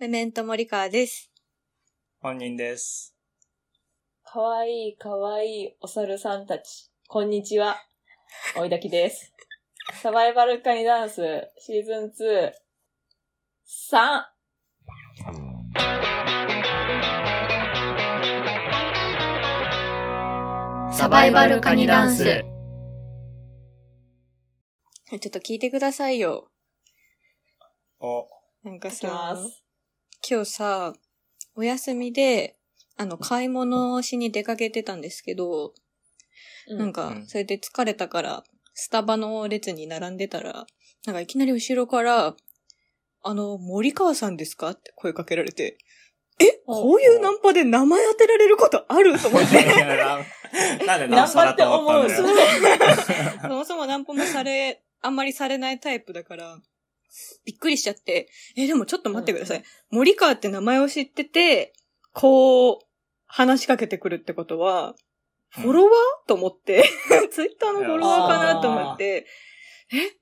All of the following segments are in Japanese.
メメントモリカーです。本人です。かわいいかわいいお猿さんたち。こんにちは。おいだきです。サバイバルカニダンスシーズン2、3。サバイバルカニダンス。ちょっと聞いてくださいよ。お、なんかさ、す。今日さ、お休みで、あの、買い物をしに出かけてたんですけど、うなんかう、ん。それで疲れたから、スタバの列に並んでたら、なんかいきなり後ろから、あの、森川さんですかって声かけられて、えこういうナンパで名前当てられることあると思って。なんでナンパったんだよ。そもそもナンパもされ、あんまりされないタイプだから、びっくりしちゃって、え、でもちょっと待ってください。森川って名前を知ってて、こう、話しかけてくるってことは、フォロワー？と思って、ツイッターのフォロワーかなと思って、え？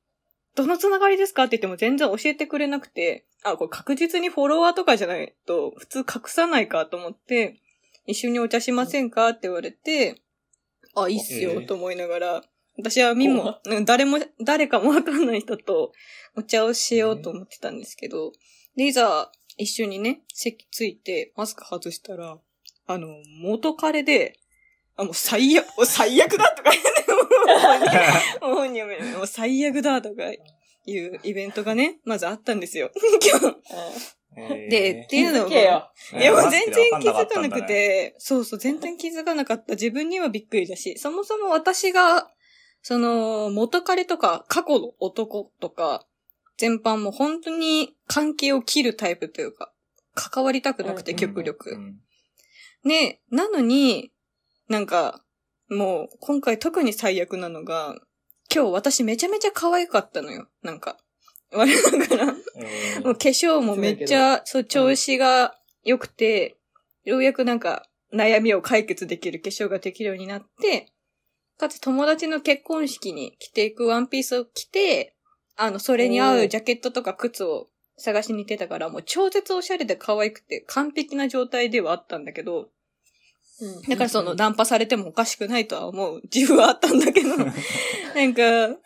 どのつながりですか？って言っても全然教えてくれなくて、あ、これ確実にフォロワーとかじゃないと、普通隠さないかと思って、一緒にお茶しませんか？って言われて、あ、いいっすよ、ええと思いながら、私はみも、うん誰も、誰かもわかんない人とお茶をしようと思ってたんですけど、で、いざ一緒にね、席ついてマスク外したら、あの、元彼で、あ、もう最悪、最悪だとか 言う本人はもう最悪だとかいうイベントがね、まずあったんですよ。今日。で、っていうのも。いや、もう全然気づかなくて、そうそう、全然気づかなかった。自分にはびっくりだし、そもそも私が、その、元彼とか、過去の男とか、全般も本当に関係を切るタイプというか、関わりたくなくて、うん極力。うんね、なのに、なんか、もう、今回特に最悪なのが、今日私めちゃめちゃ可愛かったのよ。なんか。我ながら。もう化粧もめっちゃ、そう、調子が良くて、ようやくなんか、悩みを解決できる化粧ができるようになって、かつ友達の結婚式に着ていくワンピースを着て、あの、それに合うジャケットとか靴を探しに行ってたから、もう超絶おしゃれで可愛くて完璧な状態ではあったんだけど、うん。だからその、ナンパされてもおかしくないとは思う。自負はあったんだけど、なんか、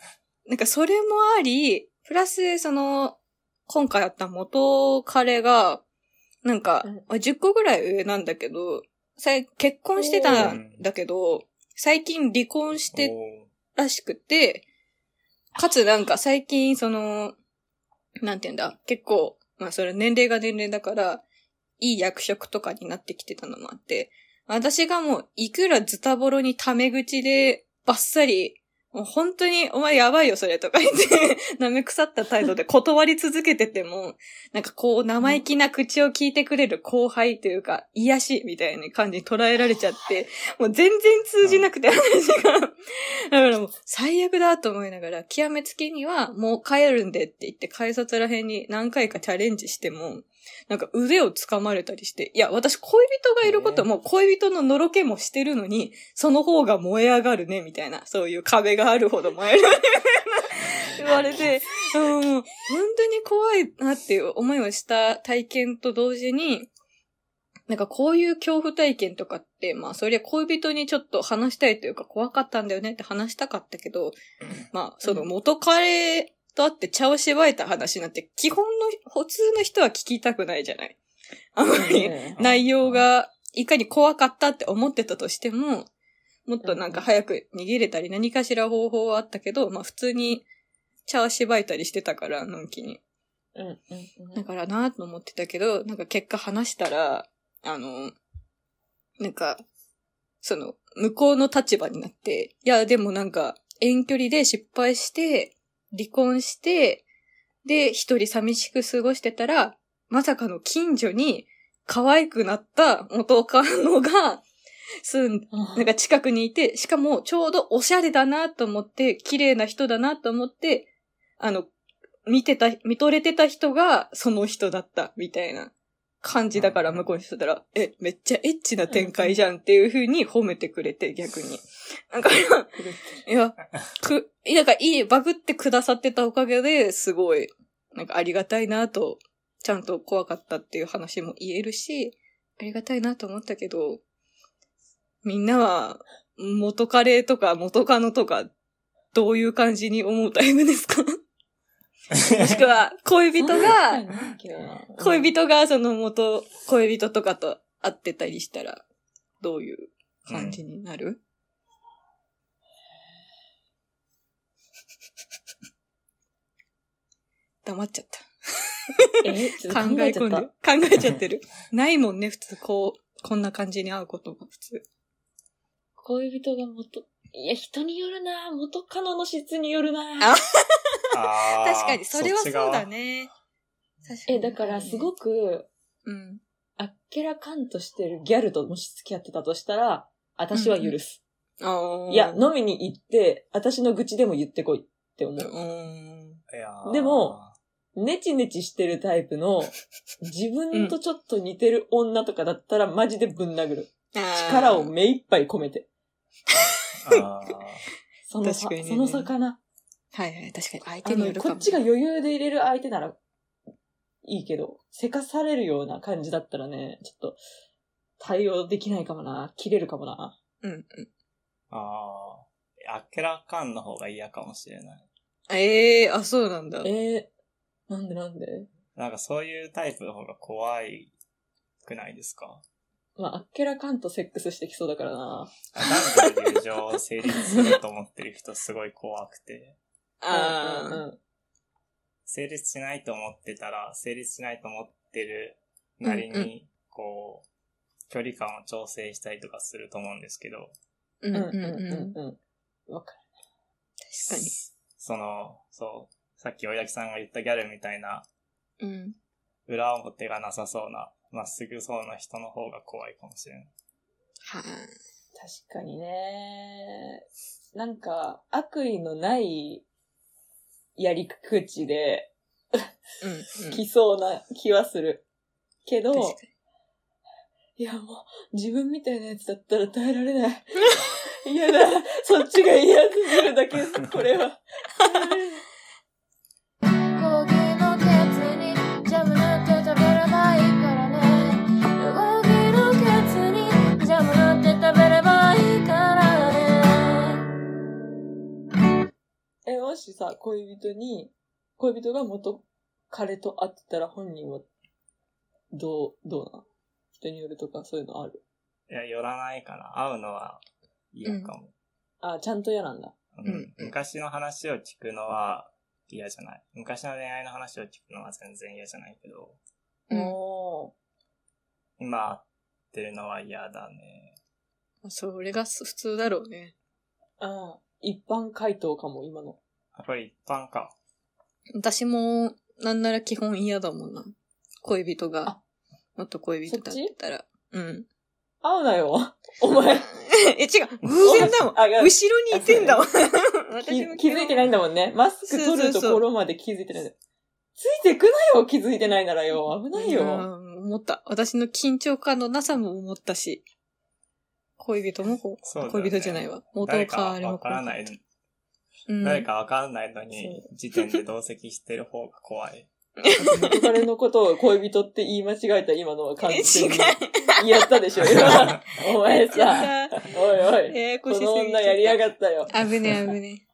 なんかそれもあり、プラスその、今回あった元彼が、なんかうん、10個ぐらい上なんだけど、結婚してたんだけど、最近離婚してらしくて、かつなんか最近その、なんて言うんだ、結構、まあそれ年齢が年齢だから、いい役職とかになってきてたのもあって、私がもういくらズタボロにタメ口でバッサリ、もう本当にお前やばいよそれとか言って、舐め腐った態度で断り続けてても、なんかこう生意気な口を聞いてくれる後輩というか、癒しみたいな感じに捉えられちゃって、もう全然通じなくて話が。だからもう最悪だと思いながら、極めつけにはもう帰るんでって言って改札ら辺に何回かチャレンジしても、なんか腕を掴まれたりして、いや、私恋人がいることも恋人ののろけもしてるのに、その方が燃え上がるね、みたいな、そういう壁があるほど燃える、みたいな言われて、うん、本当に怖いなっていう思いをした体験と同時に、なんかこういう恐怖体験とかって、まあそりゃ恋人にちょっと話したいというか怖かったんだよねって話したかったけど、まあその元彼と会って茶をしばいた話なんて基本の普通の人は聞きたくないじゃない？あんまりうん内容がいかに怖かったって思ってたとしても、もっとなんか早く逃げれたり何かしら方法はあったけど、まあ普通に茶をしばいたりしてたから、のんきに。うんうんうんだからなと思ってたけど、なんか結果話したら、あの、なんか、その、向こうの立場になって、いや、でもなんか、遠距離で失敗して、離婚して、で、一人寂しく過ごしてたら、まさかの近所に可愛くなった元カノが、住ん、なんか近くにいて、しかもちょうどおしゃれだなと思って、綺麗な人だなと思って、あの、見てた、見とれてた人がその人だった、みたいな感じだから向こうにしてたら、え、めっちゃエッチな展開じゃんっていう風に褒めてくれて、逆に。なんか、いや、く、なんかいい、バグってくださってたおかげで、すごい、なんかありがたいなと、ちゃんと怖かったっていう話も言えるし、ありがたいなと思ったけど、みんなは元彼とか元カノとか、どういう感じに思うタイプですか？もしくは、恋人が、恋人人がその元恋人とかと会ってたりしたら、どういう感じになる、黙っちゃった。え、考え込んで、考えちゃった。考えちゃってる？ないもんね、普通、こう、こんな感じに会うことが普通。恋人が元、いや、人によるな元カノの質によるなあ確かに、それはそうだね。え、だからすごく、うん。あっけらかんとしてるギャルともし付き合ってたとしたら、私は許す。ああ。いや、飲みに行って、私の愚痴でも言ってこいって思うう。ん。いやーでも、ネチネチしてるタイプの、自分とちょっと似てる女とかだったらマジでぶん殴る。力を目いっぱい込めて。あーその差、確かにねその差かな。はいはい、確かに。相あの手によるかも。こっちが余裕で入れる相手ならいいけど、せかされるような感じだったらね、ちょっと対応できないかもな。切れるかもな。うんうん。あー。あっけらかんの方が嫌かもしれない。ええー、あ、そうなんだ。えー、なんでなんで？なんかそういうタイプの方が怖いくないですか？まあ、あっけらかんとセックスしてきそうだからな。男女友情成立すると思ってる人すごい怖くて。ああ、うんうん成立しないと思ってたら、成立しないと思ってるなりに、こう、距離感を調整したりとかすると思うんですけど、うんうんうんうん。わかる。確かに。その、そう、さっきおやきさんが言ったギャルみたいな、うん。裏表がなさそうな、まっすぐそうな人の方が怖いかもしれない。は確かにね。なんか、悪意のないやり口であ。うん、うん。来そうな気はする。けど、いやもう、自分みたいなやつだったら耐えられない。嫌だ。そっちが嫌すぎるだけ、これは。コ もしさ、恋人に、恋人が元彼と会ってたら本人は、どう、どうなん人によるとかそういうのある？いや、寄らないかな。会うのは嫌かも。あ、ちゃんと嫌なんだ。うんうん昔の話を聞くのは嫌じゃない。昔の恋愛の話を聞くのは全然嫌じゃないけど、うんお今会ってるのは嫌だね。に。それが普通だろうね。ーあ一般回答かも、今の。あ、これ一般か。私も、なんなら基本嫌だもんな。恋人があ、もっと恋人だってたら。うん。会うなよ。お前。え、違う。偶然だもん。後ろにいてんだもん。気気づいてないんだもんね。マスク取るところまで気づいてないんだ。ついてくなよ、気づいてないならよ。危ないよ。ー思った。私の緊張感のなさも思ったし。恋人も恋人じゃないわ。元誰か彼もわからない、うん。誰かわからないのに、時点で同席してる方が怖い。元彼のことを恋人って言い間違えた今のは完全うに。やったでしょ、今。お前さ。た。おいおい。ややこの女やりやっがったよ。た。危ねえ危ね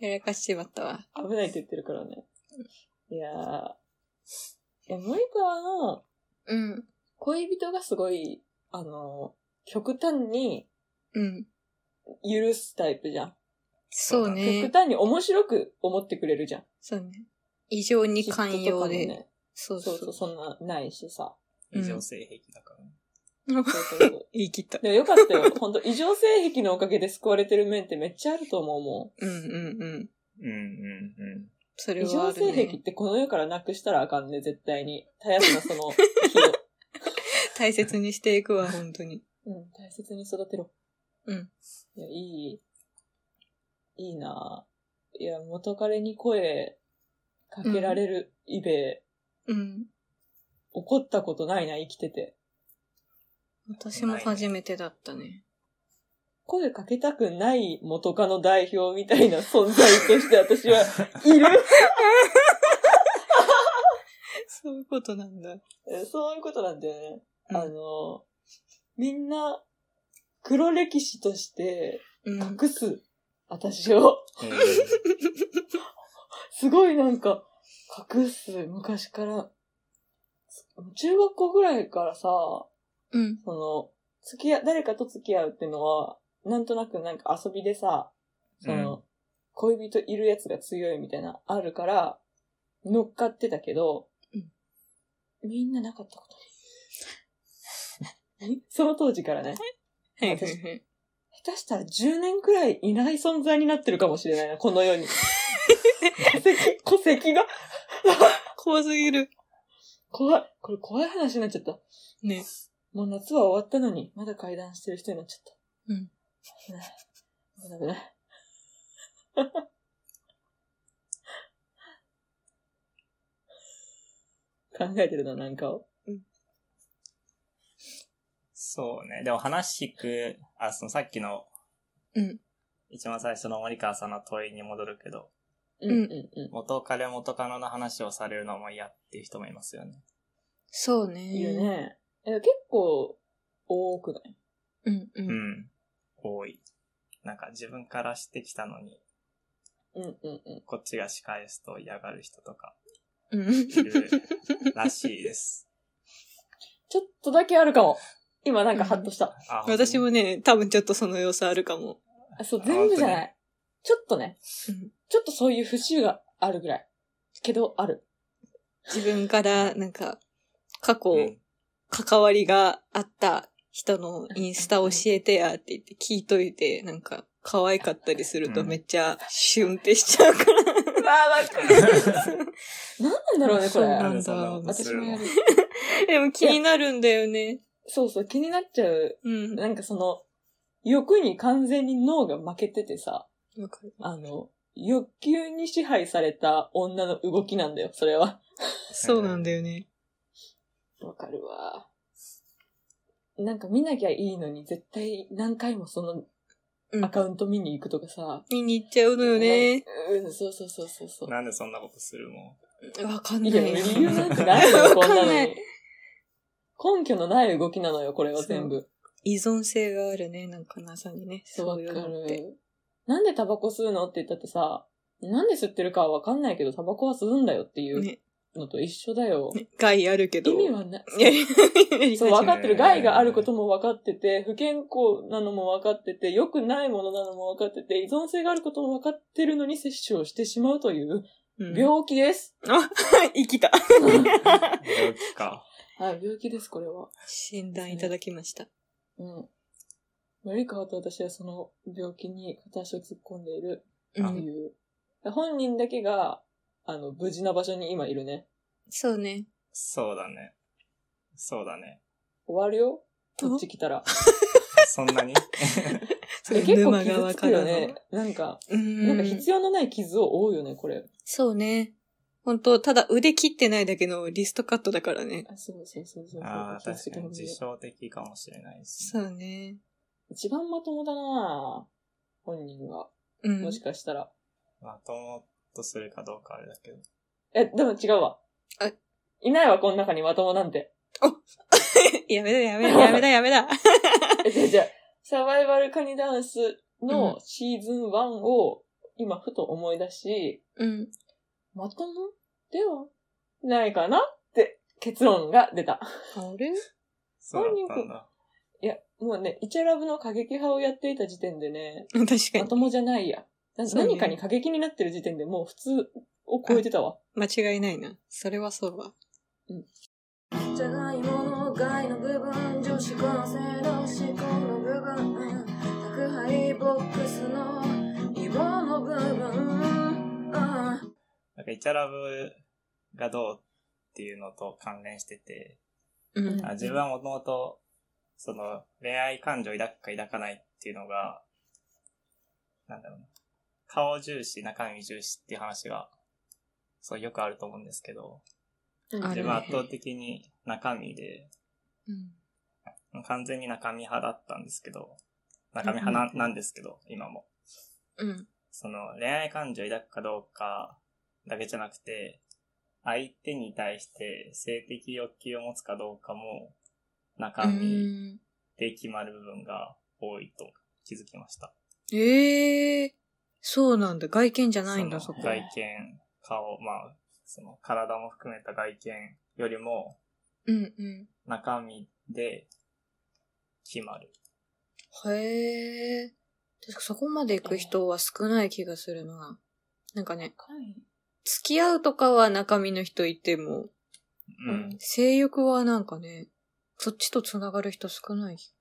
え。やらかしちまったわ。危ないって言ってるからね。いやー。え、森川のうん。恋人がすごい、あの、極端にうん。許すタイプじゃん。そうね。極。端に面白く思ってくれるじゃん。そうね。異常に寛容で。ね。そうそそううそう、そんなないしさ。うん。異常性癖だからね。そうそうそう。言い切った。でもよかったよ。本当異常性癖のおかげで救われてる面ってめっちゃあると思うもう。んうんうん。うんうんうん。それん。異常はあるね。性癖ってこの世からなくしたらあかんね、絶対に。絶やすな、その。大切に。していくわ、本当に。うん、大切に。育てろ。うん。いや、いい。いいなぁいや、元彼に声かけられるイベ、うん。怒ったことないな、生きてて。私も初めてだったね。声かけたくない元カノ代表みたいな存在として私はいるそういうことなんだ。えそういうことなんだよね。うんあの、みんな、黒歴史としてうん。隠す、私を。すごいなんか、隠す、昔から。中学校ぐらいからさ、うん。その、付き合、誰かと付き合うっていうのは、なんとなくなんか遊びでさ、その、うん恋人いるやつが強いみたいな、あるから、乗っかってたけど、うんみんななかったことに。その当時からね、私はい。下手したら10年くらいいない存在になってるかもしれないな、この世に。戸籍、戸籍が。怖すぎる。怖い。これ怖い話になっちゃった。ね。もう夏は終わったのに、まだ階段してる人になっちゃった。うん。危ない。危ない危ない。考えてるな、なんかを。そうね。でも話聞く、あ、そのさっきの、うん。一番最初の森川さんの問いに戻るけど、うんうんうん。元彼元カノの話をされるのも嫌っていう人もいますよね。そうね。いる。ね。え結構、多くない？うんう。うんん。多い。なんか自分からしてきたのに、うんうんうん。こっちが仕返すと嫌がる人とかうん。いるらしいです。ちょっとだけあるかも。今なんかハッとした。あ私もね、多分ちょっとその様子あるかも。あそう、全部じゃな本い。ちょっとね。うんちょっとそういう節があるぐらい。けど、ある。自分から、なんか、過去、うん関わりがあった人のインスタ教えてやって言って聞いといて、なんか、可愛かったりするとうんめっちゃシュンってしちゃうから。ああ、わかる。何なんだろうね、これ。そうなんだなんでそんなことするの私もやる。でも気になるんだよね。そうそう、気になっちゃう。うん。なんかその、欲に完全に脳が負けててさ、わかる。あの、欲求に支配された女の動きなんだよ、それは。そうなんだよね。わかるわ。なんか見なきゃいいのに、絶対何回もそのうんアカウント見に行くとかさ。見に行っちゃうのよね。うん、そうそうそうそうそう。なんでそんなことするもわかんないいや、理由なんてないのよ、こんなのにわかんない。根拠のない動きなのよ、これは全部。依存性があるね、なんか謎にね。そう、いうって。る。なんでタバコ吸うのって言ったってさ、なんで吸ってるかはわかんないけど、タバコは吸うんだよっていうね。のと一緒だよ。ね害あるけど。意味はない。いやいやいやそう、分かってる。害があることも分かってて、不健康なのも分かってて、良くないものなのも分かってて、依存性があることも分かってるのに摂取をしてしまうといううん病気です。あ、生きた。ん。病気か。はい、病気です、これは。診断いただきました。うん。マリカワと私はその病気に片足を突っ込んでいるうん。という。本人だけが、あの、無事な場所に今いるね。そうね。そうだね。そうだね。終わるよ？こっち来たら。そんなに？それえ結構 沼傷つく。よね。なんか、うん。なんか必要のない傷を負うよね、これ。そうね。本当ただ腕切ってないだけのリストカットだからね。あ、そうそうそうそうそう。ああ、確かにてほしい自傷的かもしれないです。そうね。一番まともだな本人が。うん。もしかしたら。まともとするかどうかあれだけど。え、でも違うわ。あいないわ、この中にまともなんて。やめだやめだやめだ やめだ。え、じゃあじゃあサバイバルカニダンスのシーズン1を今ふと思い出し、うん。まともではないかなって結論が出た。あれ？そうだったんだ。いや、もうね、イチャラブの過激派をやっていた時点でね、確かに。まともじゃないや。何かに過激になってる時点でもう普通を超えてたわ。間違いないな。それはそうわ。じゃがいもの害の部分女子高生の思考の部分宅配ボックスのイボの部分あなんか、イチャラブがどうっていうのと関連してて、うん。あ自分はもともと、その、恋愛感情を抱くか抱かないっていうのが、なんだろうな。顔重視、中身重視っていう話が、そう、よくあると思うんですけど、自分は圧倒的に中身で、うん。完全に中身派だったんですけど、中身派な,、うんなんですけど、今も。うん。その、恋愛感情を抱くかどうかだけじゃなくて、相手に対して性的欲求を持つかどうかも、中う身ん。で決まる部分が多いと気づきました。ええそうなんだ。外見じゃないんだ、そこ。の外見、顔、まあ、その体も含めた外見よりもうんうん。中身で決まる。へえ。確かそこまで行く人は少ない気がするな。なんかね、付き合うとかは中身の人いても、うん。性欲はなんかね、そっちと繋がる人少ない気。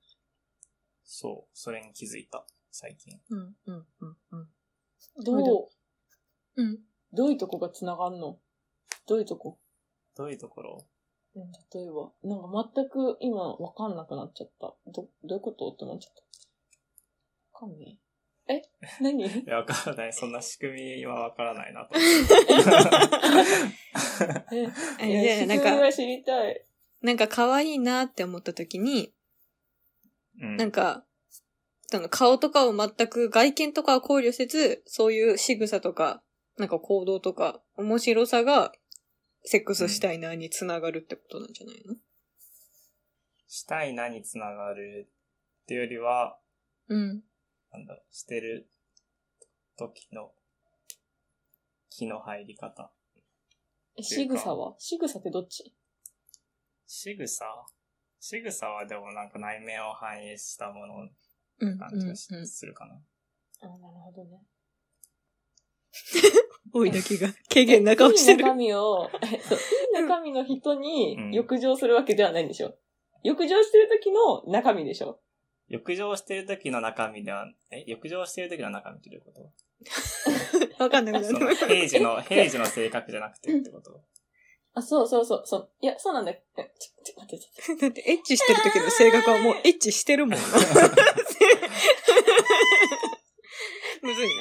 そう。それに気づいた。最近。うん、うん、うん、うん。どう、うん。どういうとこが繋がんの？どういうとこ？どういうところ？うん例えば、なんか全く今わかんなくなっちゃった。ど、どういうこと？って思っちゃった。わかんねえ。え何？いや、わからない。そんな仕組みはわからないなと。え、えいや、なんか、仕組みは知りたい。なんか可愛いなって思った時に、うん。なんか、その顔とかを全く外見とかを考慮せず、そういう仕草とか、なんか行動とか、面白さが、セックスしたいなにつながるってことなんじゃないの？したいなにつながるっていうよりは、うん。なんだろう、してる時の気の入り方。え仕草は？仕草ってどっち？仕草？仕草はでもなんか内面を反映したものうん。感じがしうん。するかな。あ、なるほどね。おいだけが、軽減な顔してる。いい中身を、えそういい中身の人にうん浴場するわけではないんでしょ？浴場してる時の中身でしょ？浴場してる時の中身では、え、浴場してる時の中身ってどういうこと？わかんなくなそのる。平時の、平時の性格じゃなくてってこと？あ、そうそうそう、そう。いや、そうなんだ。えちょ、ちょ、待って、ちょっだって、エッチしてる時の性格はもう エッチしてるもんな。むずいな。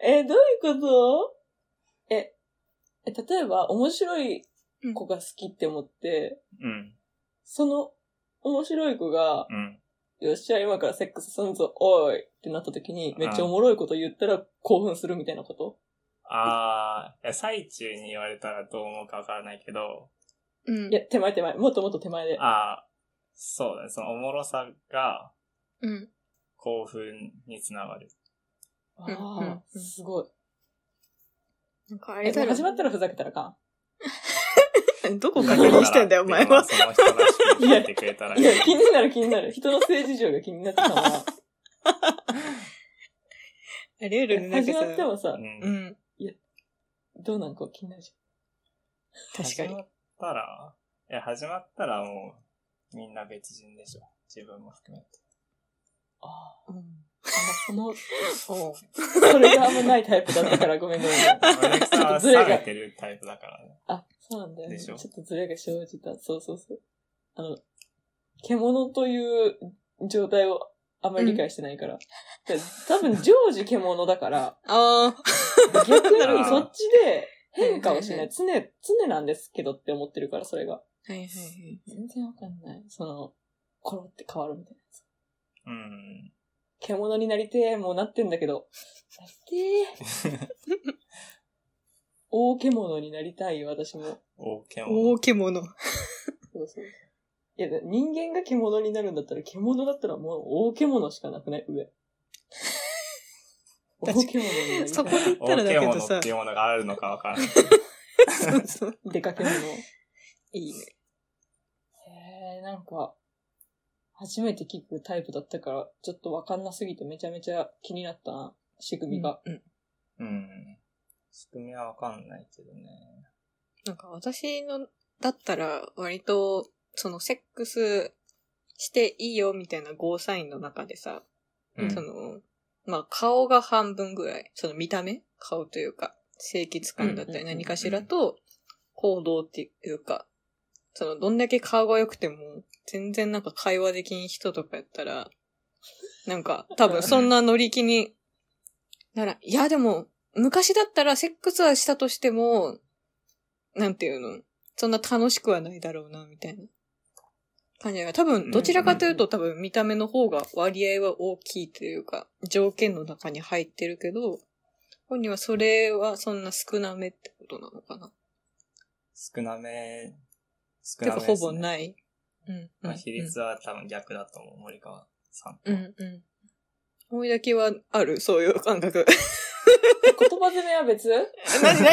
とえ、どういうこと？え、え、例えば、面白い子が好きって思って、うん。その、面白い子が、うん。よっしゃ、今からセックスすんぞ、おいってなった時に、めっちゃおもろいこと言ったら興奮するみたいなこと？あーいや、最中に言われたらどう思うかわからないけど、うん。いや、手前手前。もっともっと手前で。あーそうだね。そのおもろさがうん。興奮につながる。あうんうんあ、すごい。なんかあえ、れだろ始まったらふざけたらあか どこ確認してんだよ、お前は。その人らしく聞いてくれたらん。いや、気になる気になる。人の性事情が気になってたわ。あり得るね、なんか始まってさ。もさう、。うんん。どうなんか気になるじ確かに。始まったら、いや、始まったらもう、みんな別人でしょ。自分も含めて。ゃん。ああ。うん。あその、おうそれがあんまないタイプだったからごめんごめん。俺さちょっんはとズレがてるタイプだからね。あ、そうなんだよね。ちょっとズレが生じた。そうそうそう。あの、獣という状態をあんまり理解してないから。で多分常時獣だから、あ逆なるほどにそっちで変化をしない。常、常なんですけどって思ってるから、それが。あ。はいはいはい。全然わかんない。その、コロって変わるみたいなやつ。うん。獣になりてー、もうなってんだけど。なりてー。大獣になりたいよ、私も。大獣。大獣。そうそう。いや、人間が獣になるんだったら、獣だったらもう大獣しかなくない？上。大獣になりたい。そこで言ったらだけどさ大獣って。いうものがあるのかわからない。そうそう。出かけ物。いいね。へえ、なんか、初めて聞くタイプだったから、ちょっとわかんなすぎてめちゃめちゃ気になったな、仕組みが。うん。うん。仕組みはわかんないけどね。なんか私の、だったら割と、そのセックスしていいよみたいなゴーサインの中でさ、うんその、まあ顔が半分ぐらい、その見た目顔というか、清潔感だったり何かしらと、行動っていうか、そのどんだけ顔が良くても、全然なんか会話できん人とかやったら、なんか多分そんな乗り気に、なら、いやでも、昔だったらセックスはしたとしても、なんていうの、そんな楽しくはないだろうな、みたいな感じが。多分、どちらかというと多分見た目の方が割合は大きいというか、条件の中に入ってるけど、本人はそれはそんな少なめってことなのかな。少なめ、少てかなめです、ね。ほぼない。うん。まあ、比率は多分逆だと思う、森川さんと。うんうん。思いだけはある、そういう感覚。言葉攻めは別？何ね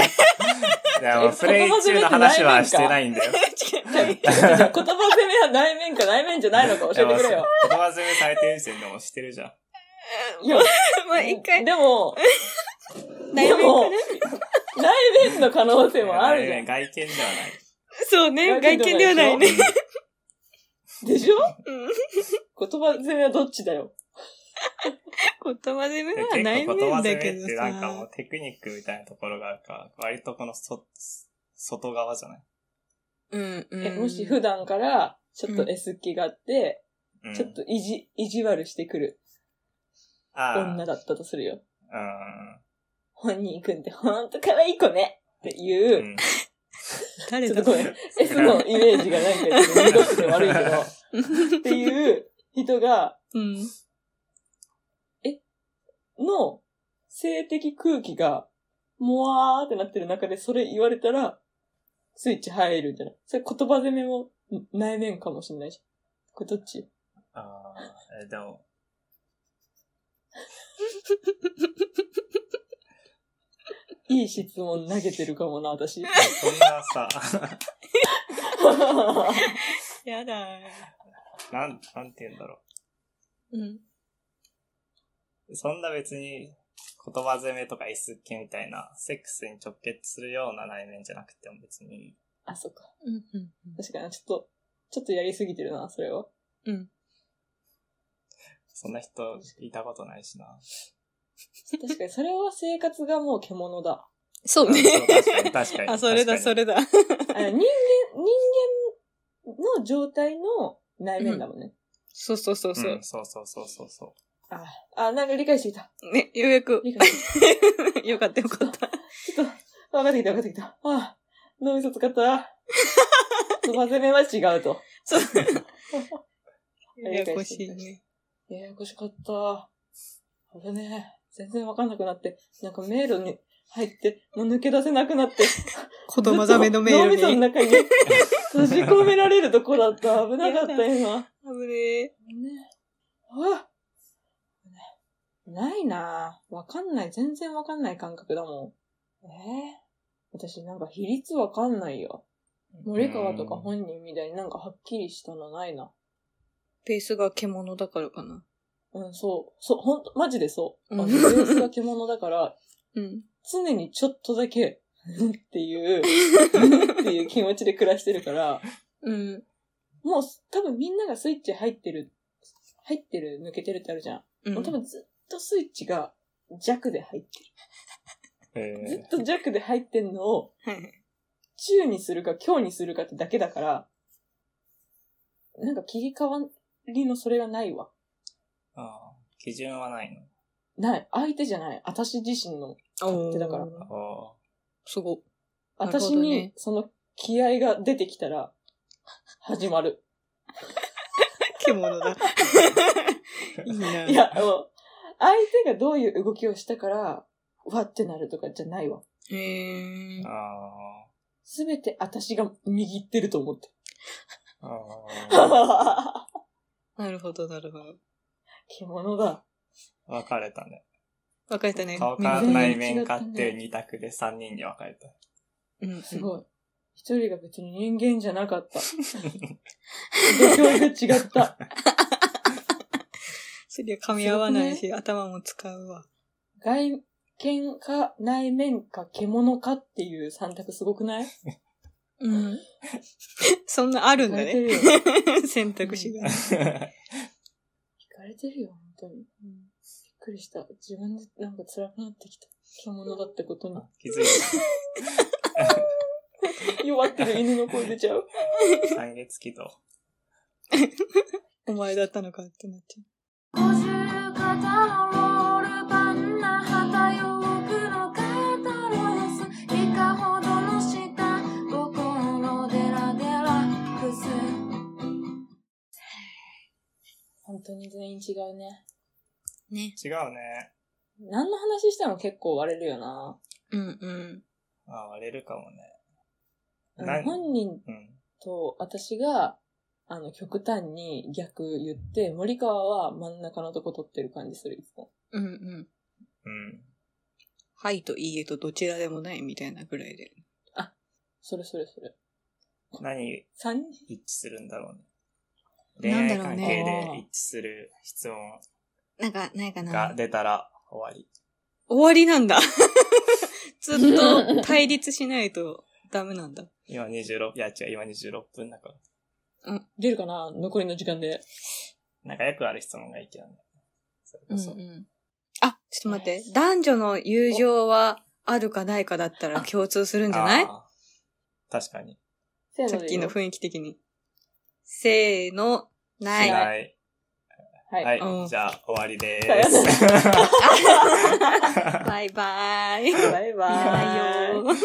いや、もうプレイ中の話はしてないんだよ。言葉攻めは内面か内面じゃないのか教えてくれよ。言葉攻めされてる時点でも知ってるじゃん。いや、まあ一回、でも、内面でもかな、内面の可能性もあるじゃん。外見ではない。そうね、外見ではないね。でしょ？うん言葉攻めはどっちだよ？言葉攻めでは結内構言葉攻面だけどめってなんかもさう。テクニックみたいなところがあるから、割とこのそ、外側じゃないうんうん。え、もし普段から、ちょっと S 気があって、うん。ちょっといじ、意地悪してくる女だったとするよ。うん。本人くんってほんと可愛い子ねっていうう、ん。誰だ？ちょっとごめん、S のイメージがなんかちょっと濁ってて悪いけど、っていう人が、うん。の性的空気が、もわーってなってる中でそれ言われたら、スイッチ入るんじゃない？それ言葉攻めもん内面かもしんないじゃん。これどっち？ああ、え、でも、いい質問投げてるかもな、私。そんなさ、やだなん、なんて言うんだろうん。う。そんな別に言葉攻めとか S っ気みたいな、セックスに直結するような内面じゃなくても別に、あ、そっか。うんうん確かに、ちょっと、ちょっとやりすぎてるな、それは。うん。そんな人いたことないしな。確かに、それは生活がもう獣だ。そうね。確かに、確かに。あ、それだ、それ。れだ。あ人間、人間の状態の内面だもんね。そうそうそうそううん、。そうそうそうそうそう。あ、あ、なんか理解してきた。ね、ようやく。理解してき よかったよかった。た。ちょっと、分かってきた分かってきた。ああ、脳みそ使った。言葉攻めは違うと。そう。ややこしいね。ややこしかった。危ねえ。全然わかんなくなって、なんか迷路に入って、もう抜け出せなくなって、言葉ざめのメー脳みその。中に閉じ込められるとこだった。危なかった、今。危ねえ。ね。あないなぁ。わかんない。全然わかんない感覚だもん。ええ私なんか比率わかんないよ。森川とか本人みたいになんかはっきりしたのないな。ペースが獣だからかな。うん、そう。そう、ほんと、マジでそう。あうんのベースが獣だから、うん。常にちょっとだけ、う んっていう、う んっていう気持ちで暮らしてるから、うん。もう多分みんながスイッチ入ってる、入ってる、抜けてるってあるじゃん。うんもう多分ずっとスイッチが弱で入ってえる。ずっと弱で入ってんのを、はい中にするか強にするかってだけだから、なんか切り替わりのそれがないわ。ああ基準はないの？ない。相手じゃない。私自身の。お手だからーあすご。なるほ私にその気合が出てきたら、始まる。獣だ。いいな。いや、もう、相手がどういう動きをしたから、わってなるとかじゃないわ。へーあ。あすべて私が握ってると思って。あ。ああ。なるほど、なるほど。獣だ。分かれたね。分かれたね。顔みんなか内面かっていう二択で三人に分かれた。うん。すごい。一人が別に人間じゃなかった。土俵が違った。そりゃ噛み合わないし、頭も使うわ。外見か内面か獣かっていう三択すごくない？うん。そんなあるんだね。選択肢が。惹かれてるよ、本当に。びっくりした。自分でなんか辛くなってきた。獣だってことに。気づい 弱ってる犬の声出ちゃう。た。三月期と。お前だったのかってなっちゃう。本当に全員違うね。ね。違うね。何の話しても結構割れるよな。うんうん。まあ、割れるかもね。あの何？本人うん。と私が、あの、極端に逆言って、森川は真ん中のとこ取ってる感じする、いつも。うんうん。うん。はいといいえとどちらでもないみたいなぐらいで。それそれそれ。何？三人？一致するんだろうね。恋愛なんだろうね関係で一致する質問なんか、ないかがな。出たら終わり。終わりなんだ。ずっと対立しないとダメなんだ。今26、いや違う、今26分だから。出るかな？残りの時間で。なんかよくある質問がいいけどね。それこそ。ん。あ、ちょっと待って。男女の友情はあるかないかだったら共通するんじゃない？あー確かに。せーさっのでいいよきの雰囲気的に。せーの、ない。しはい。はい。はい。うんじゃあ、終わりでさよなす。バイバイ。バイバーイ。